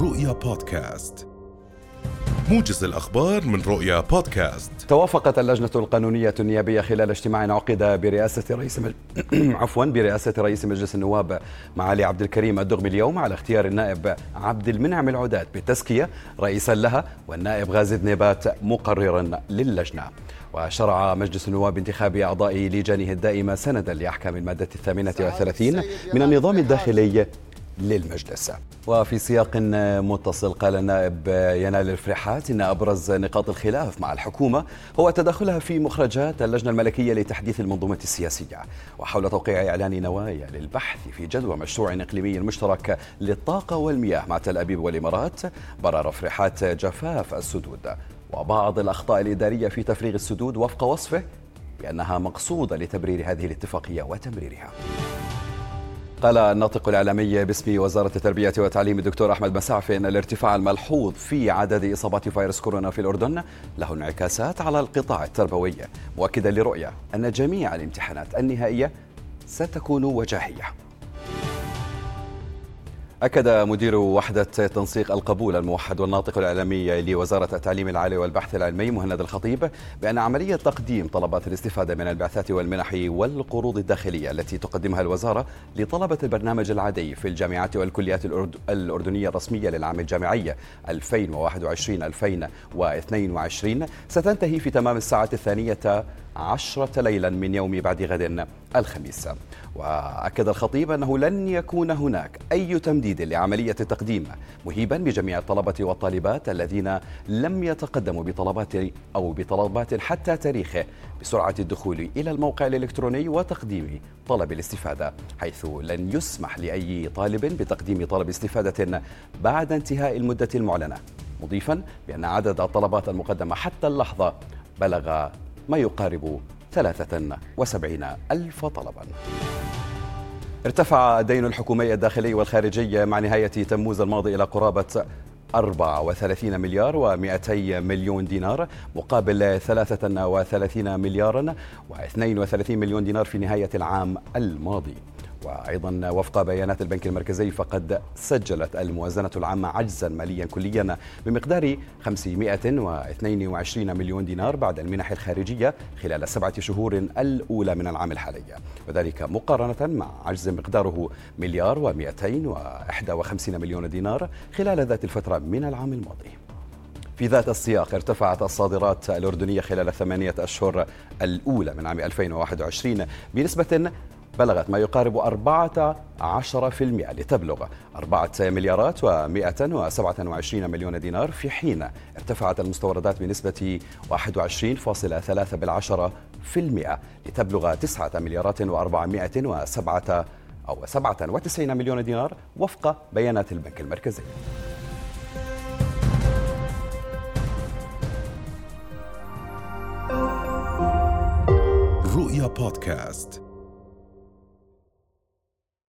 رؤيا بودكاست. موجز الأخبار من رؤيا بودكاست. توافقت اللجنة القانونية النيابية خلال اجتماع عقد برئاسة رئيس مج... عفوا برئاسة رئيس مجلس النواب معالي عبد الكريم الدغمي اليوم على اختيار النائب عبد المنعم العداد بالتزكية رئيسا لها والنائب غازي ذنيبات مقررا للجنة. وشرع مجلس النواب بانتخاب أعضاء لجانه الدائمة سندا لأحكام المادة الثامنة والثلاثين من النظام الداخلي للمجلس. وفي سياق متصل قال النائب ينال الفرحات ان أبرز نقاط الخلاف مع الحكومة هو تدخلها في مخرجات اللجنة الملكية لتحديث المنظومة السياسية. وحول توقيع إعلان نوايا للبحث في جدوى مشروع إقليمي مشترك للطاقة والمياه مع تل أبيب والإمارات برر فرحات جفاف السدود. وبعض الأخطاء الإدارية في تفريغ السدود وفق وصفه بأنها مقصودة لتبرير هذه الاتفاقية وتمريرها. قال الناطق الإعلامي باسم وزارة التربية والتعليم الدكتور أحمد مسعفي أن الارتفاع الملحوظ في عدد إصابات فيروس كورونا في الأردن له انعكاسات على القطاع التربوي مؤكدا لرؤية أن جميع الامتحانات النهائية ستكون وجاهية. أكد مدير وحدة تنسيق القبول الموحد والناطق الإعلامي لوزارة التعليم العالي والبحث العلمي مهند الخطيب بأن عملية تقديم طلبات الاستفادة من البعثات والمنح والقروض الداخلية التي تقدمها الوزارة لطلبة البرنامج العادي في الجامعات والكليات الأردنية الرسمية للعام الجامعي 2021-2022 ستنتهي في تمام الساعة الثانية عشرة ليلا من يوم بعد غد الخميس. وأكد الخطيب أنه لن يكون هناك أي تمديد لعملية التقديم مهيبا بجميع الطلبة والطالبات الذين لم يتقدموا بطلبات أو بطلبات حتى تاريخه بسرعة الدخول إلى الموقع الإلكتروني وتقديم طلب الاستفادة حيث لن يسمح لأي طالب بتقديم طلب استفادة بعد انتهاء المدة المعلنة مضيفا بأن عدد الطلبات المقدمة حتى اللحظة بلغ ما يقارب 73 ألف طلبا. ارتفع الدين الحكومي الداخلي والخارجي مع نهاية تموز الماضي إلى قرابة 34 مليار و200 مليون دينار مقابل 33 مليار و32 مليون دينار في نهاية العام الماضي. وأيضا وفق بيانات البنك المركزي فقد سجلت الموازنة العامة عجزا ماليا كليا بمقدار 522 مليون دينار بعد المنح الخارجية خلال السبعة شهور الأولى من العام الحالي. وذلك مقارنة مع عجز مقداره مليار و251 مليون دينار خلال ذات الفترة من العام الماضي. في ذات السياق ارتفعت الصادرات الأردنية خلال الثمانية أشهر الأولى من عام 2021 بنسبة بلغت ما يقارب 14% لتبلغ 4 مليارات و127 مليون دينار في حين ارتفعت المستوردات بنسبة 21.3 بالعشرة في المئة لتبلغ 9 مليارات و407 أو 97 مليون دينار وفق بيانات البنك المركزي. رؤيا بودكاست.